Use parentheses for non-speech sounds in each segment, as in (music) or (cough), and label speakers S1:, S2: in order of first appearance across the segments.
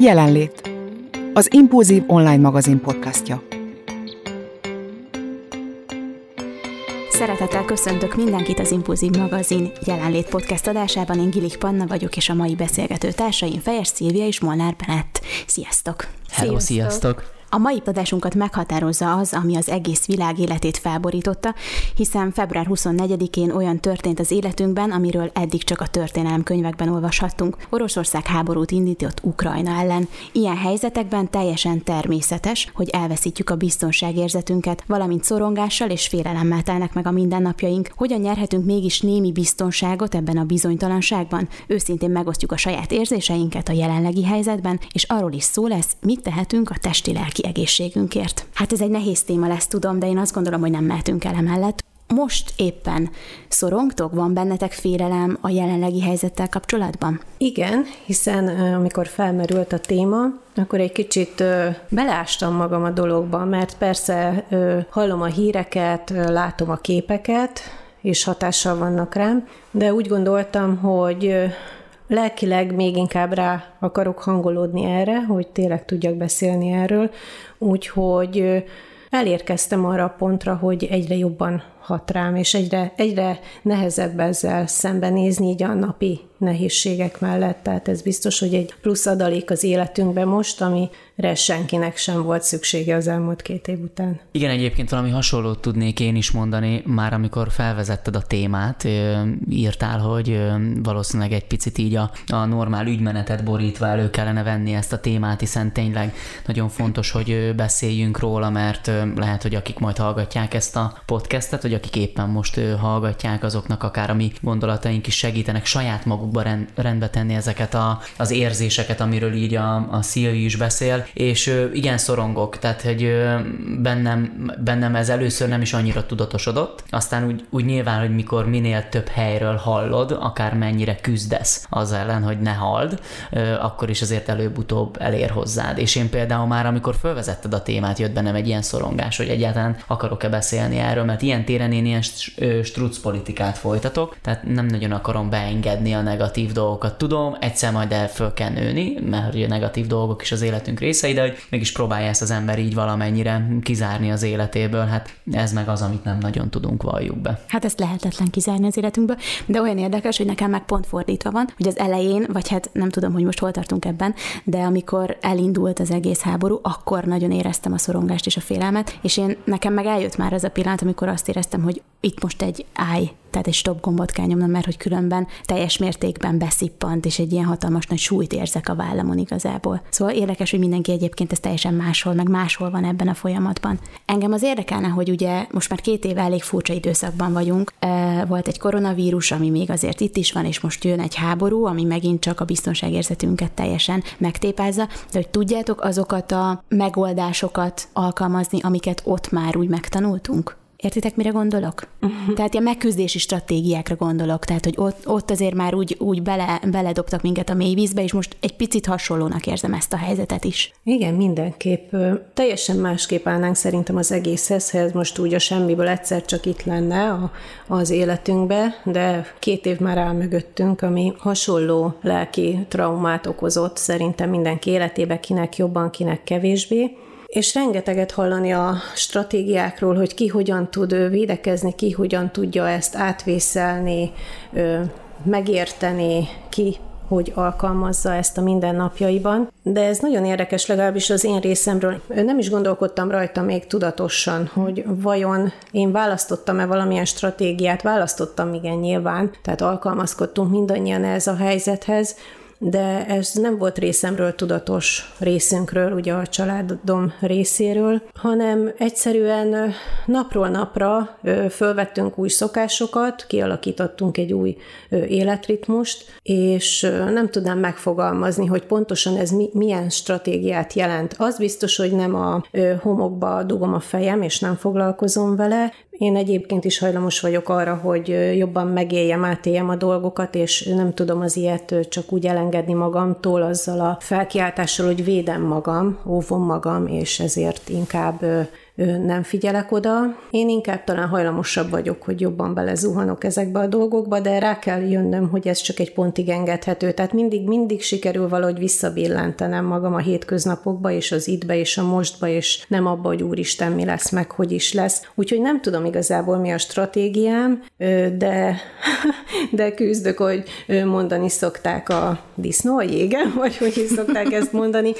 S1: Jelenlét. Az Impulzív online magazin podcastja.
S2: Szeretettel köszöntök mindenkit az Impulzív magazin jelenlét podcast adásában. Én Gilik Panna vagyok, és a mai beszélgető társaim Fejes Szilvia és Molnár Benett. Sziasztok!
S3: Hello, sziasztok! sziasztok.
S2: A mai adásunkat meghatározza az, ami az egész világ életét felborította, hiszen február 24-én olyan történt az életünkben, amiről eddig csak a történelem könyvekben olvashattunk. Oroszország háborút indított Ukrajna ellen. Ilyen helyzetekben teljesen természetes, hogy elveszítjük a biztonságérzetünket, valamint szorongással és félelemmel telnek meg a mindennapjaink. Hogyan nyerhetünk mégis némi biztonságot ebben a bizonytalanságban? Őszintén megosztjuk a saját érzéseinket a jelenlegi helyzetben, és arról is szó lesz, mit tehetünk a testi lelki egészségünkért. Hát ez egy nehéz téma lesz, tudom, de én azt gondolom, hogy nem mehetünk el emellett. Most éppen szorongtok? Van bennetek félelem a jelenlegi helyzettel kapcsolatban?
S4: Igen, hiszen amikor felmerült a téma, akkor egy kicsit belástam magam a dologba, mert persze hallom a híreket, látom a képeket, és hatással vannak rám, de úgy gondoltam, hogy lelkileg még inkább rá akarok hangolódni erre, hogy tényleg tudjak beszélni erről, úgyhogy elérkeztem arra a pontra, hogy egyre jobban hat rám, és egyre, egyre nehezebb ezzel szembenézni így a napi nehézségek mellett. Tehát ez biztos, hogy egy plusz adalék az életünkben most, amire senkinek sem volt szüksége az elmúlt két év után.
S3: Igen, egyébként valami hasonlót tudnék én is mondani, már amikor felvezetted a témát, írtál, hogy valószínűleg egy picit így a, a normál ügymenetet borítva elő kellene venni ezt a témát, hiszen tényleg nagyon fontos, hogy beszéljünk róla, mert lehet, hogy akik majd hallgatják ezt a podcastet, vagy akik éppen most hallgatják, azoknak akár a mi gondolataink is segítenek saját magukba rend, rendbe tenni ezeket a, az érzéseket, amiről így a, a Szilvi is beszél, és igen, szorongok, tehát hogy bennem, bennem ez először nem is annyira tudatosodott, aztán úgy, úgy nyilván, hogy mikor minél több helyről hallod, akár mennyire küzdesz az ellen, hogy ne hald, akkor is azért előbb-utóbb elér hozzád. És én például már, amikor felvezetted a témát, jött bennem egy ilyen szorongás, hogy egyáltalán akarok-e beszélni erről, mert ilyen téren téren én ilyen struc politikát folytatok, tehát nem nagyon akarom beengedni a negatív dolgokat. Tudom, egyszer majd el föl kell nőni, mert a negatív dolgok is az életünk részei, de hogy mégis próbálja ezt az ember így valamennyire kizárni az életéből, hát ez meg az, amit nem nagyon tudunk, valljuk be.
S2: Hát ezt lehetetlen kizárni az életünkből, de olyan érdekes, hogy nekem meg pont fordítva van, hogy az elején, vagy hát nem tudom, hogy most hol tartunk ebben, de amikor elindult az egész háború, akkor nagyon éreztem a szorongást és a félelmet, és én nekem meg eljött már ez a pillanat, amikor azt éreztem, éreztem, hogy itt most egy állj, tehát egy stop gombot kell nyomnom, mert hogy különben teljes mértékben beszippant, és egy ilyen hatalmas nagy súlyt érzek a vállamon igazából. Szóval érdekes, hogy mindenki egyébként ez teljesen máshol, meg máshol van ebben a folyamatban. Engem az érdekelne, hogy ugye most már két éve elég furcsa időszakban vagyunk. Volt egy koronavírus, ami még azért itt is van, és most jön egy háború, ami megint csak a biztonságérzetünket teljesen megtépázza, de hogy tudjátok azokat a megoldásokat alkalmazni, amiket ott már úgy megtanultunk? Értitek, mire gondolok? Uh-huh. Tehát ilyen megküzdési stratégiákra gondolok, tehát hogy ott, ott azért már úgy, úgy bele, beledobtak minket a mélyvízbe, és most egy picit hasonlónak érzem ezt a helyzetet is.
S4: Igen, mindenképp. Teljesen másképp állnánk szerintem az egészhez, ha ez most úgy a semmiből egyszer csak itt lenne a, az életünkbe, de két év már áll mögöttünk, ami hasonló lelki traumát okozott szerintem mindenki életébe, kinek jobban, kinek kevésbé és rengeteget hallani a stratégiákról, hogy ki hogyan tud védekezni, ki hogyan tudja ezt átvészelni, megérteni, ki hogy alkalmazza ezt a mindennapjaiban. De ez nagyon érdekes, legalábbis az én részemről. Nem is gondolkodtam rajta még tudatosan, hogy vajon én választottam-e valamilyen stratégiát, választottam igen nyilván, tehát alkalmazkodtunk mindannyian ez a helyzethez, de ez nem volt részemről tudatos részünkről, ugye a családom részéről, hanem egyszerűen napról napra fölvettünk új szokásokat, kialakítottunk egy új életritmust, és nem tudnám megfogalmazni, hogy pontosan ez milyen stratégiát jelent. Az biztos, hogy nem a homokba dugom a fejem, és nem foglalkozom vele, én egyébként is hajlamos vagyok arra, hogy jobban megéljem, átéljem a dolgokat, és nem tudom az ilyet csak úgy elengedni magamtól azzal a felkiáltással, hogy védem magam, óvom magam, és ezért inkább nem figyelek oda. Én inkább talán hajlamosabb vagyok, hogy jobban belezuhanok ezekbe a dolgokba, de rá kell jönnöm, hogy ez csak egy pontig engedhető. Tehát mindig, mindig sikerül valahogy visszabillentenem magam a hétköznapokba, és az ittbe, és a mostba, és nem abba, hogy úristen, mi lesz, meg hogy is lesz. Úgyhogy nem tudom igazából, mi a stratégiám, de, (laughs) de küzdök, hogy mondani szokták a disznó, a jége, vagy hogy is szokták ezt mondani.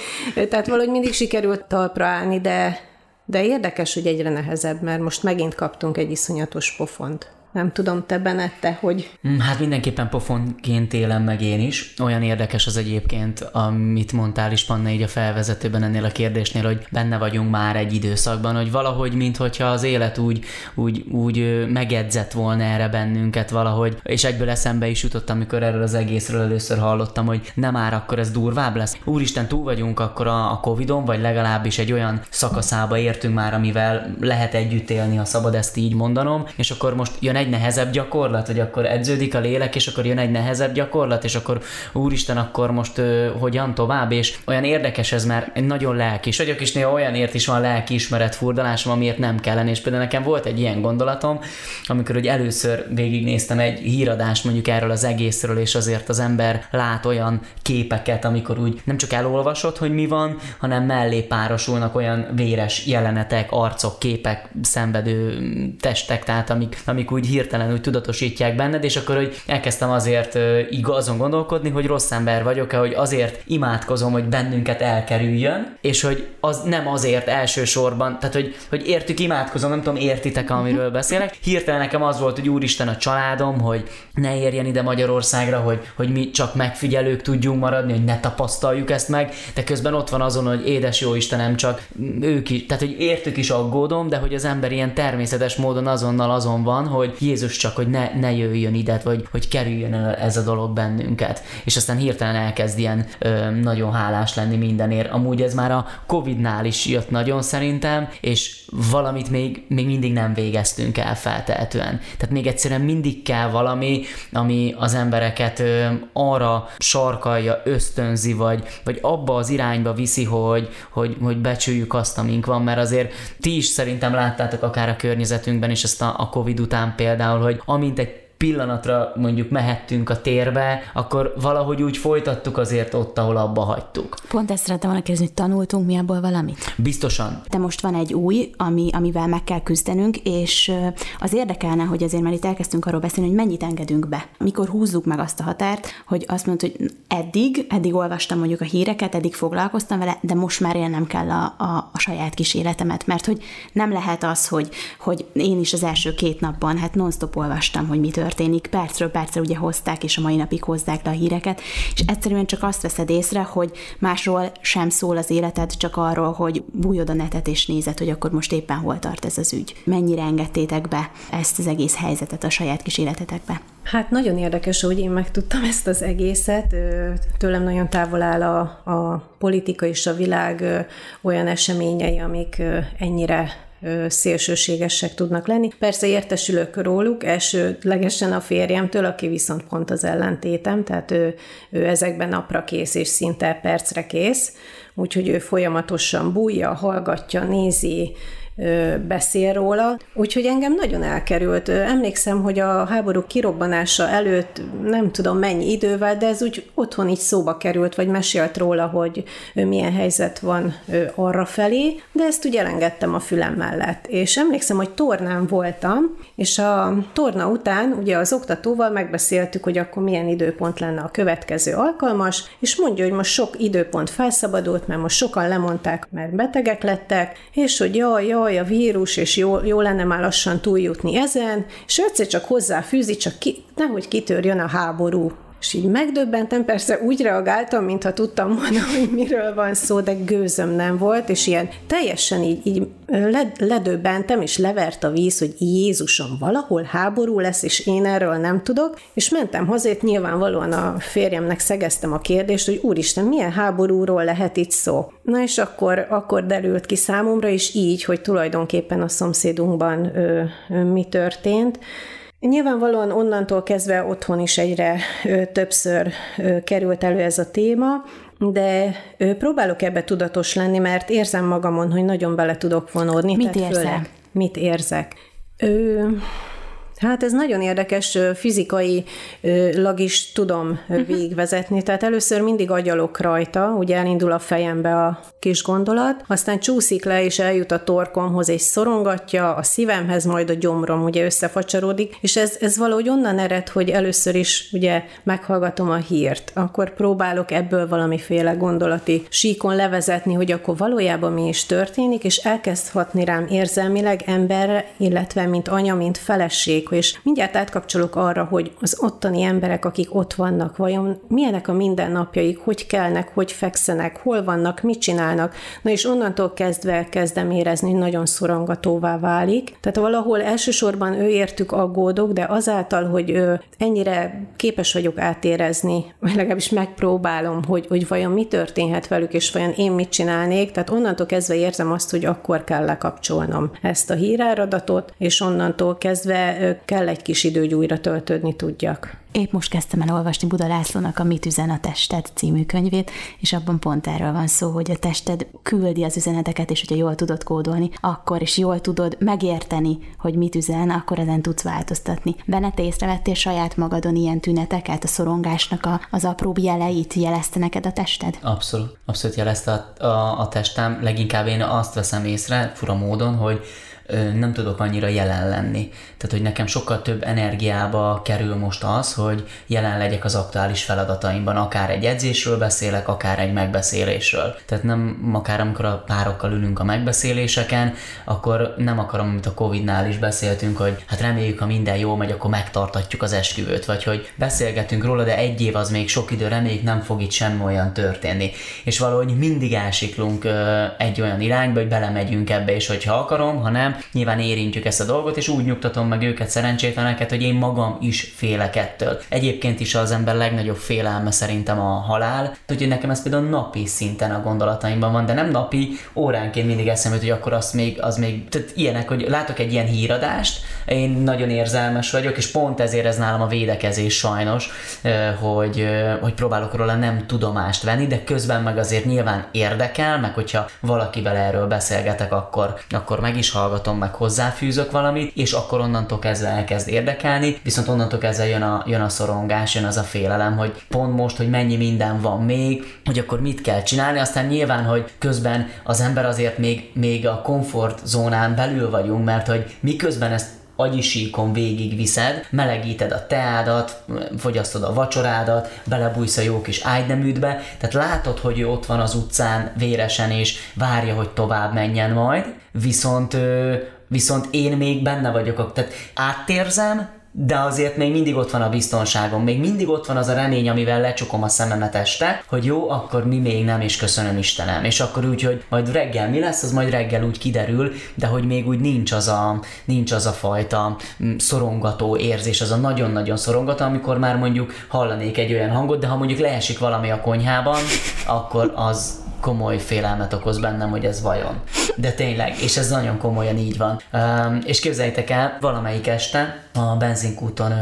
S4: Tehát valahogy mindig sikerült talpra állni, de, de érdekes, hogy egyre nehezebb, mert most megint kaptunk egy iszonyatos pofont. Nem tudom, te Benette, hogy...
S3: Mm, hát mindenképpen pofonként élem meg én is. Olyan érdekes az egyébként, amit mondtál is, Panna, így a felvezetőben ennél a kérdésnél, hogy benne vagyunk már egy időszakban, hogy valahogy, minthogyha az élet úgy, úgy, úgy megedzett volna erre bennünket valahogy, és egyből eszembe is jutott, amikor erről az egészről először hallottam, hogy nem már akkor ez durvább lesz. Úristen, túl vagyunk akkor a, a Covid-on, vagy legalábbis egy olyan szakaszába értünk már, amivel lehet együtt élni, ha szabad ezt így mondanom, és akkor most jön egy egy nehezebb gyakorlat, hogy akkor edződik a lélek, és akkor jön egy nehezebb gyakorlat, és akkor úristen, akkor most ö, hogyan tovább, és olyan érdekes ez, mert nagyon lelkis vagyok, és néha olyanért is van lelki ismeret furdalásom, amiért nem kellene, és például nekem volt egy ilyen gondolatom, amikor hogy először végignéztem egy híradást mondjuk erről az egészről, és azért az ember lát olyan képeket, amikor úgy nem csak elolvasott, hogy mi van, hanem mellé párosulnak olyan véres jelenetek, arcok, képek, szenvedő testek, tehát amik, amik úgy hirtelen úgy tudatosítják benned, és akkor hogy elkezdtem azért igazon gondolkodni, hogy rossz ember vagyok-e, hogy azért imádkozom, hogy bennünket elkerüljön, és hogy az nem azért elsősorban, tehát hogy, hogy értük imádkozom, nem tudom, értitek, amiről beszélek. Hirtelen nekem az volt, hogy úristen a családom, hogy ne érjen ide Magyarországra, hogy, hogy mi csak megfigyelők tudjunk maradni, hogy ne tapasztaljuk ezt meg, de közben ott van azon, hogy édes jó Istenem, csak ők is, tehát hogy értük is aggódom, de hogy az ember ilyen természetes módon azonnal azon van, hogy Jézus csak, hogy ne, ne jöjjön ide, vagy hogy kerüljön el ez a dolog bennünket. És aztán hirtelen elkezd ilyen ö, nagyon hálás lenni mindenért. Amúgy ez már a Covid-nál is jött nagyon szerintem, és valamit még, még mindig nem végeztünk el feltehetően. Tehát még egyszerűen mindig kell valami, ami az embereket ö, arra sarkalja, ösztönzi, vagy, vagy abba az irányba viszi, hogy, hogy, hogy becsüljük azt, amink van, mert azért ti is szerintem láttátok akár a környezetünkben is ezt a, a Covid után például, hogy amint egy pillanatra mondjuk mehettünk a térbe, akkor valahogy úgy folytattuk azért ott, ahol abba hagytuk.
S2: Pont ezt szerettem volna kérdezni, hogy tanultunk mi abból valamit?
S3: Biztosan.
S2: De most van egy új, ami, amivel meg kell küzdenünk, és az érdekelne, hogy azért már itt elkezdtünk arról beszélni, hogy mennyit engedünk be. Mikor húzzuk meg azt a határt, hogy azt mondod, hogy eddig, eddig olvastam mondjuk a híreket, eddig foglalkoztam vele, de most már élnem kell a, a, a saját kis életemet, mert hogy nem lehet az, hogy, hogy én is az első két napban, hát non-stop olvastam, hogy mit történik, percről percre ugye hozták, és a mai napig hozzák le a híreket, és egyszerűen csak azt veszed észre, hogy másról sem szól az életed, csak arról, hogy bújod a netet és nézed, hogy akkor most éppen hol tart ez az ügy. Mennyire engedtétek be ezt az egész helyzetet a saját kis életetekbe?
S4: Hát nagyon érdekes, hogy én megtudtam ezt az egészet. Tőlem nagyon távol áll a, a politika és a világ olyan eseményei, amik ennyire szélsőségesek tudnak lenni. Persze értesülök róluk, elsőlegesen a férjemtől, aki viszont pont az ellentétem, tehát ő, ő ezekben napra kész és szinte percre kész, úgyhogy ő folyamatosan bújja, hallgatja, nézi, beszél róla. Úgyhogy engem nagyon elkerült. Emlékszem, hogy a háború kirobbanása előtt nem tudom mennyi idővel, de ez úgy otthon így szóba került, vagy mesélt róla, hogy milyen helyzet van arra felé, de ezt úgy elengedtem a fülem mellett. És emlékszem, hogy tornán voltam, és a torna után ugye az oktatóval megbeszéltük, hogy akkor milyen időpont lenne a következő alkalmas, és mondja, hogy most sok időpont felszabadult, mert most sokan lemondták, mert betegek lettek, és hogy jaj, jaj, jaj, a vírus, és jó, jó lenne már lassan túljutni ezen, és egyszer csak hozzáfűzi, csak ki, nehogy kitörjön a háború. És így megdöbbentem, persze úgy reagáltam, mintha tudtam volna, (laughs) hogy miről van szó, de gőzöm nem volt, és ilyen teljesen így, így led, ledöbbentem, és levert a víz, hogy Jézusom, valahol háború lesz, és én erről nem tudok, és mentem haza, nyilvánvalóan a férjemnek szegeztem a kérdést, hogy úristen, milyen háborúról lehet itt szó? Na és akkor, akkor derült ki számomra, és így, hogy tulajdonképpen a szomszédunkban ö, ö, mi történt, Nyilvánvalóan onnantól kezdve otthon is egyre többször került elő ez a téma, de próbálok ebbe tudatos lenni, mert érzem magamon, hogy nagyon bele tudok vonódni.
S2: Mit érzel? Főleg,
S4: mit érzek? Ö, Hát ez nagyon érdekes, fizikai lag is tudom mhm. végigvezetni. Tehát először mindig agyalok rajta, ugye elindul a fejembe a kis gondolat, aztán csúszik le és eljut a torkomhoz és szorongatja a szívemhez, majd a gyomrom ugye összefacsaródik, és ez, ez valahogy onnan ered, hogy először is ugye meghallgatom a hírt, akkor próbálok ebből valamiféle gondolati síkon levezetni, hogy akkor valójában mi is történik, és elkezd hatni rám érzelmileg emberre, illetve mint anya, mint feleség, és mindjárt átkapcsolok arra, hogy az ottani emberek, akik ott vannak, vajon milyenek a mindennapjaik, hogy kelnek, hogy fekszenek, hol vannak, mit csinálnak. Na és onnantól kezdve kezdem érezni, hogy nagyon szorongatóvá válik. Tehát valahol elsősorban ő értük aggódok, de azáltal, hogy ő ennyire képes vagyok átérezni, vagy legalábbis megpróbálom, hogy, hogy vajon mi történhet velük, és vajon én mit csinálnék, tehát onnantól kezdve érzem azt, hogy akkor kell lekapcsolnom ezt a híráradatot, és onnantól kezdve kell egy kis idő, hogy újra töltődni tudjak.
S2: Épp most kezdtem el olvasni Buda Lászlónak a Mit üzen a tested című könyvét, és abban pont erről van szó, hogy a tested küldi az üzeneteket, és hogyha jól tudod kódolni, akkor is jól tudod megérteni, hogy mit üzen, akkor ezen tudsz változtatni. Benne te észrevettél saját magadon ilyen tüneteket, a szorongásnak a, az apróbb jeleit jelezte neked a tested?
S3: Abszolút, abszolút jelezte a, a, a testem. Leginkább én azt veszem észre, fura módon, hogy nem tudok annyira jelen lenni. Tehát, hogy nekem sokkal több energiába kerül most az, hogy jelen legyek az aktuális feladataimban, akár egy edzésről beszélek, akár egy megbeszélésről. Tehát nem akár amikor a párokkal ülünk a megbeszéléseken, akkor nem akarom, amit a Covid-nál is beszéltünk, hogy hát reméljük, ha minden jó megy, akkor megtartatjuk az esküvőt, vagy hogy beszélgetünk róla, de egy év az még sok idő, reméljük nem fog itt semmi olyan történni. És valahogy mindig elsiklunk egy olyan irányba, hogy belemegyünk ebbe, és hogyha akarom, ha nem, nyilván érintjük ezt a dolgot, és úgy nyugtatom meg őket, szerencsétleneket, hogy én magam is félek ettől. Egyébként is az ember legnagyobb félelme szerintem a halál, hogy nekem ez például napi szinten a gondolataimban van, de nem napi, óránként mindig eszembe, hogy akkor az még, az még, tehát ilyenek, hogy látok egy ilyen híradást, én nagyon érzelmes vagyok, és pont ezért ez nálam a védekezés sajnos, hogy, hogy próbálok róla nem tudomást venni, de közben meg azért nyilván érdekel, meg hogyha valakivel erről beszélgetek, akkor, akkor meg is hallgatom, hallgatom, meg hozzáfűzök valamit, és akkor onnantól kezdve elkezd érdekelni, viszont onnantól kezdve jön a, jön a szorongás, jön az a félelem, hogy pont most, hogy mennyi minden van még, hogy akkor mit kell csinálni, aztán nyilván, hogy közben az ember azért még, még a komfortzónán belül vagyunk, mert hogy miközben ezt agyisíkon végig viszed, melegíted a teádat, fogyasztod a vacsorádat, belebújsz a jó kis ágyneműdbe, tehát látod, hogy ő ott van az utcán véresen és várja, hogy tovább menjen majd, viszont viszont én még benne vagyok, tehát átérzem, de azért még mindig ott van a biztonságom, még mindig ott van az a remény, amivel lecsukom a szememet este, hogy jó, akkor mi még nem, és köszönöm Istenem. És akkor úgy, hogy majd reggel mi lesz, az majd reggel úgy kiderül, de hogy még úgy nincs az a, nincs az a fajta mm, szorongató érzés, az a nagyon-nagyon szorongató, amikor már mondjuk hallanék egy olyan hangot, de ha mondjuk leesik valami a konyhában, akkor az komoly félelmet okoz bennem, hogy ez vajon. De tényleg, és ez nagyon komolyan így van. És képzeljétek el, valamelyik este a benzinkúton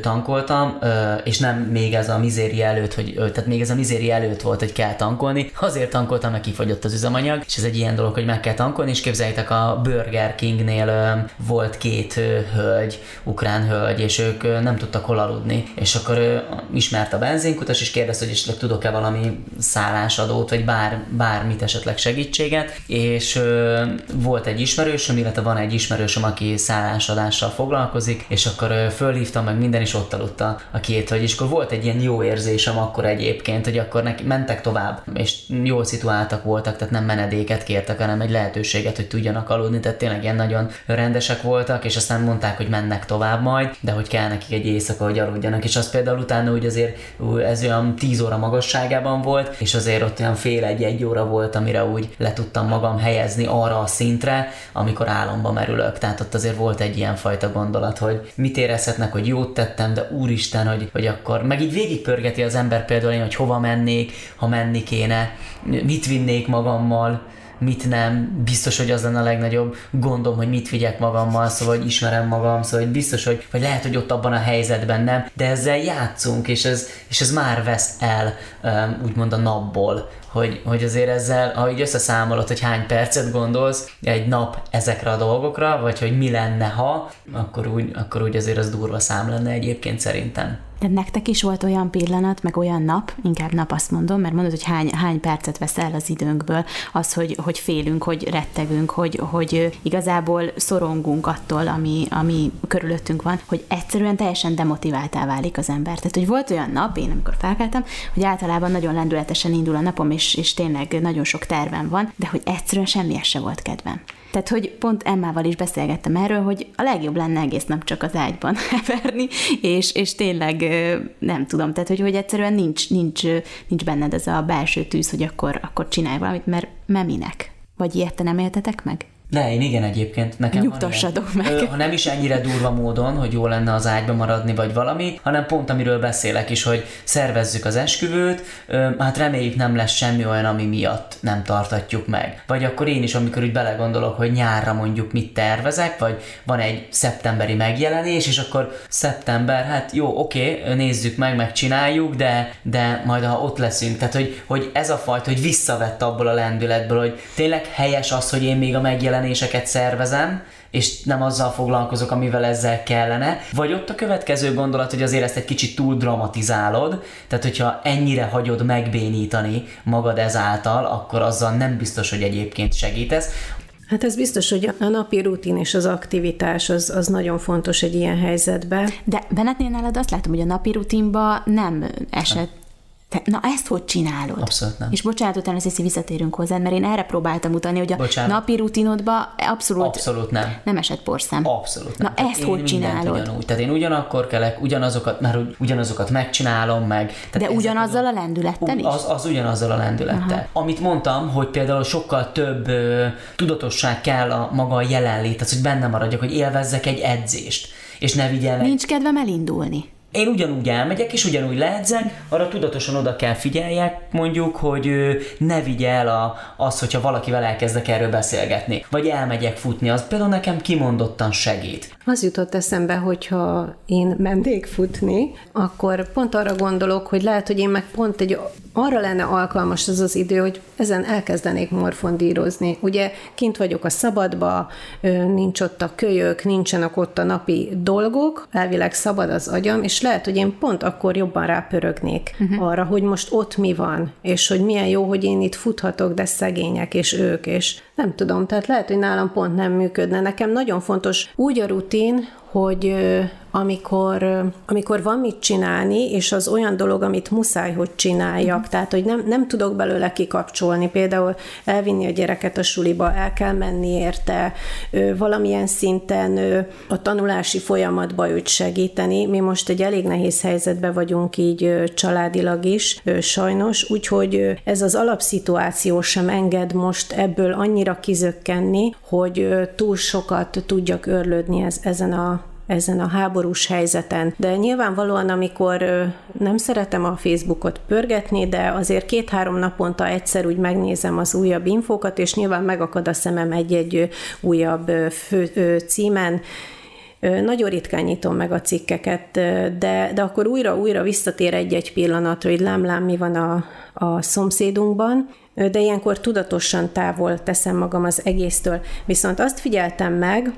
S3: tankoltam, és nem még ez a mizéri előtt, hogy, tehát még ez a mizéri előtt volt, hogy kell tankolni. Azért tankoltam, mert kifogyott az üzemanyag, és ez egy ilyen dolog, hogy meg kell tankolni, és képzeljétek, a Burger Kingnél volt két hölgy, ukrán hölgy, és ők nem tudtak hol aludni, és akkor ismert a benzinkutas, és kérdezte, hogy esetleg tudok-e valami szállásadót, vagy bár, bármit esetleg segítséget, és volt egy ismerősöm, illetve van egy ismerősöm, aki szállásadással foglalkozik, és akkor fölhívtam meg mind minden is ott aludt a, a két hogy és akkor volt egy ilyen jó érzésem akkor egyébként, hogy akkor neki, mentek tovább, és jól szituáltak voltak, tehát nem menedéket kértek, hanem egy lehetőséget, hogy tudjanak aludni, tehát tényleg ilyen nagyon rendesek voltak, és aztán mondták, hogy mennek tovább majd, de hogy kell nekik egy éjszaka, hogy aludjanak, és az például utána úgy azért ez olyan 10 óra magasságában volt, és azért ott olyan fél egy-egy óra volt, amire úgy le tudtam magam helyezni arra a szintre, amikor álomba merülök. Tehát ott azért volt egy ilyen fajta gondolat, hogy mit érezhetnek, hogy jót tettem, de úristen, hogy, hogy akkor, meg így végigpörgeti az ember például én, hogy hova mennék, ha menni kéne, mit vinnék magammal, mit nem, biztos, hogy az lenne a legnagyobb gondom, hogy mit vigyek magammal, szóval hogy ismerem magam, szóval hogy biztos, hogy vagy lehet, hogy ott abban a helyzetben nem, de ezzel játszunk, és ez, és ez már vesz el úgymond a napból, hogy, hogy azért ezzel, így összeszámolod, hogy hány percet gondolsz egy nap ezekre a dolgokra, vagy hogy mi lenne, ha, akkor úgy, akkor úgy azért az durva szám lenne egyébként szerintem.
S2: De nektek is volt olyan pillanat, meg olyan nap, inkább nap azt mondom, mert mondod, hogy hány, hány percet vesz el az időnkből, az, hogy, hogy félünk, hogy rettegünk, hogy, hogy igazából szorongunk attól, ami, ami körülöttünk van, hogy egyszerűen teljesen demotiváltá válik az ember. Tehát, hogy volt olyan nap, én amikor felkeltem, hogy általában nagyon lendületesen indul a napom, és, és tényleg nagyon sok tervem van, de hogy egyszerűen semmihez se volt kedvem. Tehát, hogy pont Emmával is beszélgettem erről, hogy a legjobb lenne egész nap csak az ágyban (laughs) heverni, és, és tényleg nem tudom, tehát, hogy, hogy egyszerűen nincs, nincs, nincs benned ez a belső tűz, hogy akkor, akkor csinálj valamit, mert, mert minek? Vagy ilyet te nem éltetek meg?
S3: De én igen egyébként nekem
S2: Nyugtassadok meg. Ö,
S3: ha nem is ennyire durva módon, hogy jó lenne az ágyba maradni, vagy valami, hanem pont amiről beszélek is, hogy szervezzük az esküvőt, ö, hát reméljük nem lesz semmi olyan, ami miatt nem tartatjuk meg. Vagy akkor én is, amikor úgy belegondolok, hogy nyárra mondjuk mit tervezek, vagy van egy szeptemberi megjelenés, és akkor szeptember, hát jó, oké, nézzük meg, megcsináljuk, de, de majd ha ott leszünk. Tehát, hogy, hogy ez a fajta, hogy visszavett abból a lendületből, hogy tényleg helyes az, hogy én még a megjelenés megjelenéseket szervezem, és nem azzal foglalkozok, amivel ezzel kellene. Vagy ott a következő gondolat, hogy azért ezt egy kicsit túl dramatizálod, tehát hogyha ennyire hagyod megbénítani magad ezáltal, akkor azzal nem biztos, hogy egyébként segítesz.
S4: Hát ez biztos, hogy a napi rutin és az aktivitás az, az nagyon fontos egy ilyen helyzetben.
S2: De Benetnél nálad azt látom, hogy a napi rutinba nem esett te, na ezt hogy csinálod?
S3: Abszolút nem.
S2: És bocsánat, utána Sziszi visszatérünk hozzá, mert én erre próbáltam mutatni, hogy a bocsánat. napi rutinodba abszolút,
S3: abszolút nem.
S2: nem esett porszám.
S3: Abszolút nem.
S2: Na Tehát ezt hogy csinálod?
S3: Ugyanúgy. Tehát én ugyanakkor kelek, ugyanazokat, már ugyanazokat megcsinálom meg.
S2: Tehát De ugyanazzal a, lendülettel is?
S3: Az, az ugyanazzal a lendülettel. Aha. Amit mondtam, hogy például sokkal több ö, tudatosság kell a maga a jelenlét, az, hogy benne maradjak, hogy élvezzek egy edzést és ne vigyel
S2: Nincs kedvem elindulni
S3: én ugyanúgy elmegyek, és ugyanúgy leedzek, arra tudatosan oda kell figyeljek, mondjuk, hogy ne vigye el a, az, hogyha valakivel elkezdek erről beszélgetni. Vagy elmegyek futni, az például nekem kimondottan segít.
S4: Az jutott eszembe, hogyha én mennék futni, akkor pont arra gondolok, hogy lehet, hogy én meg pont egy arra lenne alkalmas az az idő, hogy ezen elkezdenék morfondírozni. Ugye kint vagyok a szabadba, nincs ott a kölyök, nincsenek ott a napi dolgok, elvileg szabad az agyam, és lehet, hogy én pont akkor jobban rápörögnék uh-huh. arra, hogy most ott mi van, és hogy milyen jó, hogy én itt futhatok, de szegények, és ők, és nem tudom, tehát lehet, hogy nálam pont nem működne. Nekem nagyon fontos úgy a rutin, hogy amikor, amikor van mit csinálni, és az olyan dolog, amit muszáj, hogy csináljak, mm. tehát, hogy nem, nem tudok belőle kikapcsolni, például elvinni a gyereket a suliba, el kell menni érte, valamilyen szinten a tanulási folyamatba őt segíteni. Mi most egy elég nehéz helyzetben vagyunk így családilag is, sajnos, úgyhogy ez az alapszituáció sem enged most ebből annyira kizökkenni, hogy túl sokat tudjak örlődni ez, ezen a ezen a háborús helyzeten. De nyilvánvalóan, amikor nem szeretem a Facebookot pörgetni, de azért két-három naponta egyszer úgy megnézem az újabb infókat, és nyilván megakad a szemem egy-egy újabb fő, címen, nagyon ritkán nyitom meg a cikkeket, de, de akkor újra-újra visszatér egy-egy pillanatra, hogy lám-lám mi van a, a szomszédunkban, de ilyenkor tudatosan távol teszem magam az egésztől. Viszont azt figyeltem meg,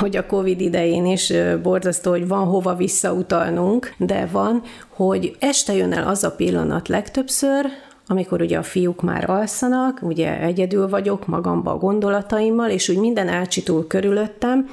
S4: hogy a Covid idején is borzasztó, hogy van hova visszautalnunk, de van, hogy este jön el az a pillanat legtöbbször, amikor ugye a fiúk már alszanak, ugye egyedül vagyok magamba a gondolataimmal, és úgy minden elcsitul körülöttem,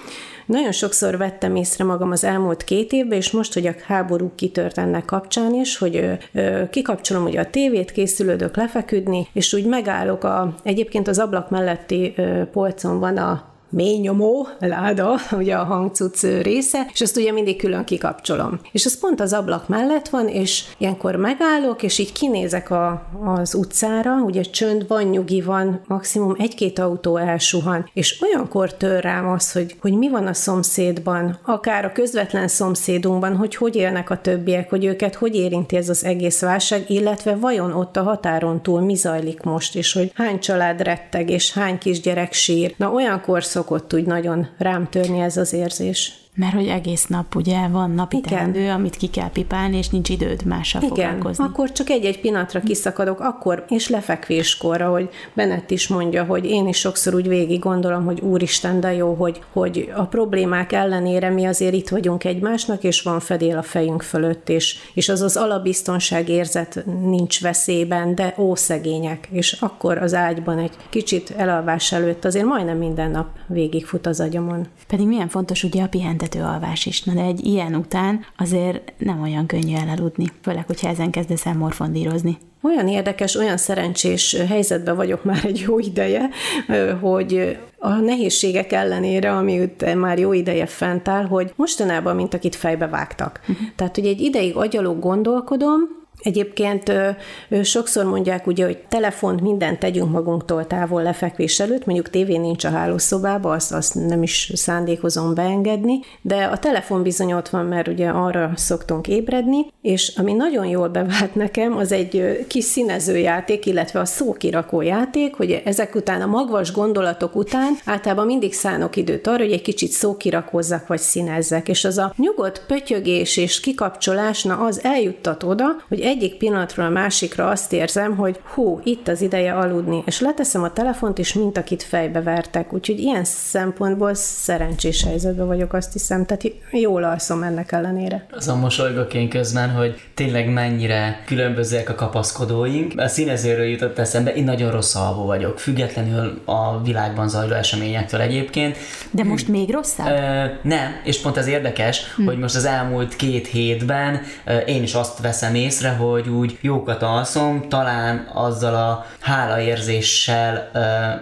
S4: nagyon sokszor vettem észre magam az elmúlt két évben, és most, hogy a háború kitört ennek kapcsán is, hogy ö, kikapcsolom ugye a tévét, készülődök lefeküdni, és úgy megállok a, egyébként az ablak melletti ö, polcon van a mély nyomó láda, ugye a hangcuc része, és azt ugye mindig külön kikapcsolom. És az pont az ablak mellett van, és ilyenkor megállok, és így kinézek a, az utcára, ugye csönd van, nyugi van, maximum egy-két autó elsuhan, és olyankor tör rám az, hogy, hogy mi van a szomszédban, akár a közvetlen szomszédunkban, hogy hogy élnek a többiek, hogy őket hogy érinti ez az egész válság, illetve vajon ott a határon túl mi zajlik most, és hogy hány család retteg, és hány kisgyerek sír. Na olyankor szokott úgy nagyon rám törni ez az érzés.
S2: Mert hogy egész nap ugye van napi Igen. teendő, amit ki kell pipálni, és nincs időd mással Igen, foglalkozni.
S4: akkor csak egy-egy pillanatra kiszakadok, akkor, és lefekvéskor, hogy Bennett is mondja, hogy én is sokszor úgy végig gondolom, hogy úristen, de jó, hogy, hogy a problémák ellenére mi azért itt vagyunk egymásnak, és van fedél a fejünk fölött, és, és az az alapbiztonság érzet nincs veszélyben, de ó, szegények. És akkor az ágyban egy kicsit elalvás előtt azért majdnem minden nap végigfut az agyamon.
S2: Pedig milyen fontos ugye a pihentet büntető alvás is. Na de egy ilyen után azért nem olyan könnyű elaludni, főleg, hogyha ezen kezdesz el morfondírozni.
S4: Olyan érdekes, olyan szerencsés helyzetben vagyok már egy jó ideje, hogy a nehézségek ellenére, ami már jó ideje fent áll, hogy mostanában, mint akit fejbe vágtak. Uh-huh. Tehát, hogy egy ideig agyaló gondolkodom, Egyébként sokszor mondják ugye, hogy telefont mindent tegyünk magunktól távol lefekvés előtt, mondjuk tévé nincs a hálószobában, azt, azt nem is szándékozom beengedni, de a telefon bizony ott van, mert ugye arra szoktunk ébredni, és ami nagyon jól bevált nekem, az egy kis színezőjáték, illetve a szókirakó játék, hogy ezek után a magvas gondolatok után általában mindig szánok időt arra, hogy egy kicsit szókirakózzak vagy színezzek, és az a nyugodt pötyögés és kikapcsolás, na az eljuttat oda, hogy egyik pillanatról a másikra azt érzem, hogy hú, itt az ideje aludni, és leteszem a telefont, és mint akit fejbe vertek. Úgyhogy ilyen szempontból szerencsés helyzetben vagyok, azt hiszem, tehát jól alszom ennek ellenére.
S3: Azon mosolygok én közben, hogy tényleg mennyire különbözőek a kapaszkodóink. A színezőről jutott eszembe, én nagyon rossz alvó vagyok, függetlenül a világban zajló eseményektől egyébként.
S2: De most még rosszabb? Ö,
S3: nem, és pont az érdekes, hm. hogy most az elmúlt két hétben én is azt veszem észre, hogy úgy jókat alszom, talán azzal a hálaérzéssel,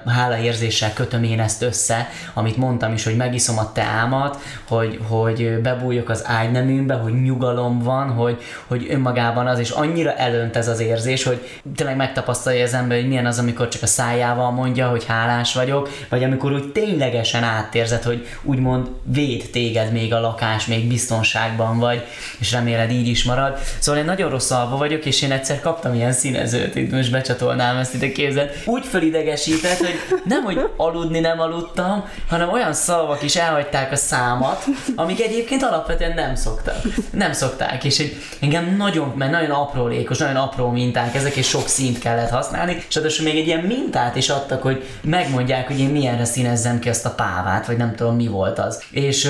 S3: hálaérzéssel kötöm én ezt össze, amit mondtam is, hogy megiszom a teámat, hogy, hogy bebújok az ágyneműmbe, hogy nyugalom van, hogy, hogy önmagában az, és annyira elönt ez az érzés, hogy tényleg megtapasztalja az ember, hogy milyen az, amikor csak a szájával mondja, hogy hálás vagyok, vagy amikor úgy ténylegesen átérzed, hogy úgymond véd téged még a lakás, még biztonságban vagy, és reméled így is marad. Szóval én nagyon rossz alva vagyok, és én egyszer kaptam ilyen színezőt, itt most becsatolnám ezt ide képzeld. Úgy fölidegesített, hogy nem, hogy aludni nem aludtam, hanem olyan szavak is elhagyták a számat, amik egyébként alapvetően nem szoktak. Nem szokták, és egy, engem nagyon, mert nagyon aprólékos, nagyon apró minták ezek, és sok színt kellett használni, és adásul még egy ilyen mintát is adtak, hogy megmondják, hogy én milyenre színezzem ki azt a pávát, vagy nem tudom mi volt az. És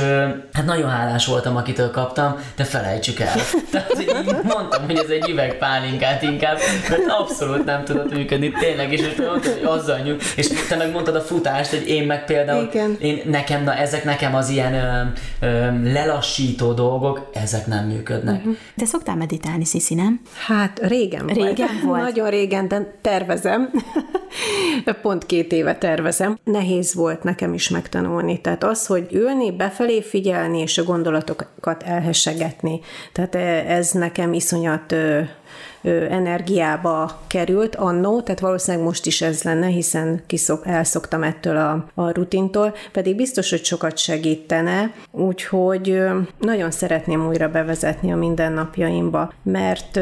S3: hát nagyon hálás voltam, akitől kaptam, de felejtsük el. Tehát így mondtam, hogy ez egy üveg pálinkát inkább, mert abszolút nem tudott működni, tényleg, és most mondtad, hogy azzal nyug, és te meg mondtad a futást, hogy én meg például, Igen. én nekem, na ezek nekem az ilyen ö, ö, lelassító dolgok, ezek nem működnek. Uh-huh.
S2: De szoktál meditálni, Sziszi, nem?
S4: Hát régen,
S2: régen volt. (laughs) volt.
S4: Nagyon régen, de tervezem. (laughs) Pont két éve tervezem. Nehéz volt nekem is megtanulni. Tehát az, hogy ülni, befelé figyelni, és a gondolatokat elhessegetni. Tehát ez nekem iszonyat energiába került annó, tehát valószínűleg most is ez lenne, hiszen kiszok, elszoktam ettől a, a rutintól, pedig biztos, hogy sokat segítene, úgyhogy nagyon szeretném újra bevezetni a mindennapjaimba, mert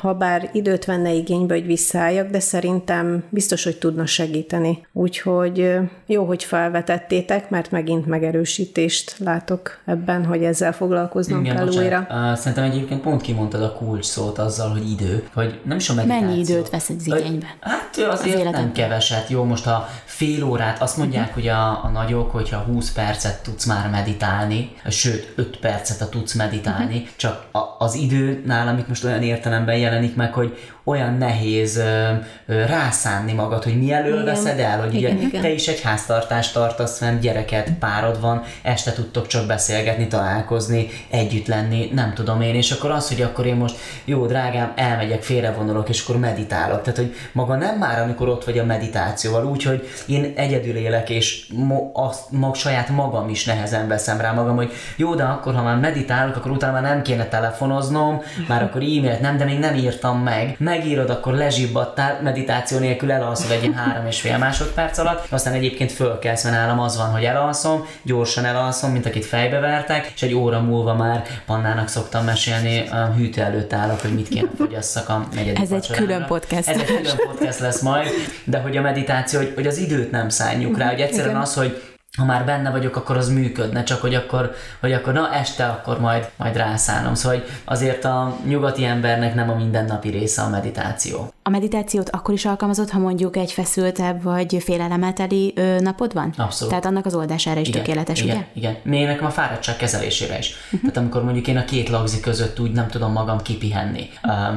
S4: ha bár időt venne igénybe, hogy visszaálljak, de szerintem biztos, hogy tudna segíteni. Úgyhogy jó, hogy felvetettétek, mert megint megerősítést látok ebben, hogy ezzel foglalkoznom Igen, kell bocsánat. újra.
S3: Szerintem egyébként pont kimondtad a kulcs szót azzal, hogy idő, hogy nem is meditáció.
S2: Mennyi időt vesz egy igénybe?
S3: Hát azért az nem keveset. Jó, most a fél órát, azt mondják, uh-huh. hogy a, a nagyok, hogyha 20 percet tudsz már meditálni, sőt 5 percet a tudsz meditálni, uh-huh. csak a, az idő nálam itt most olyan értelemben jelenik meg, hogy olyan nehéz ö, ö, rászánni magad, hogy igen. veszed el, hogy igen, ugye igen. te is egy háztartást tartasz fenn, gyereket, párod van, este tudtok csak beszélgetni, találkozni, együtt lenni, nem tudom én, és akkor az, hogy akkor én most, jó drágám, elmegyek, félrevonulok, és akkor meditálok. Tehát, hogy maga nem már, amikor ott vagy a meditációval, úgy, hogy én egyedül élek, és mo, azt, mag, saját magam is nehezen veszem rá magam, hogy jó, de akkor, ha már meditálok, akkor utána már nem kéne telefonoznom, már akkor e-mailt nem, de még nem írtam meg. Megírod, akkor lezsibbadtál, meditáció nélkül elalszod egy ilyen három és fél másodperc alatt, aztán egyébként fölkelsz, mert nálam az van, hogy elalszom, gyorsan elalszom, mint akit fejbe vertek, és egy óra múlva már Pannának szoktam mesélni, a hűtő előtt állok, hogy mit kéne fogyasszak a negyedik
S2: Ez egy külön podcast.
S3: Ez egy külön podcast lesz majd, de hogy a meditáció, hogy, hogy az időt nem szálljuk rá, hogy egyszerűen Igen. az, hogy ha már benne vagyok, akkor az működne, csak hogy akkor, hogy akkor na este akkor majd, majd rászállom. Szóval hogy azért a nyugati embernek nem a mindennapi része a meditáció.
S2: A meditációt akkor is alkalmazott, ha mondjuk egy feszültebb vagy félelemeteli napod van?
S3: Abszolút.
S2: Tehát annak az oldására is igen, tökéletes,
S3: igen,
S2: ugye?
S3: Igen, még nekem a fáradtság kezelésére is. Uh-huh. Tehát amikor mondjuk én a két lagzi között úgy nem tudom magam kipihenni,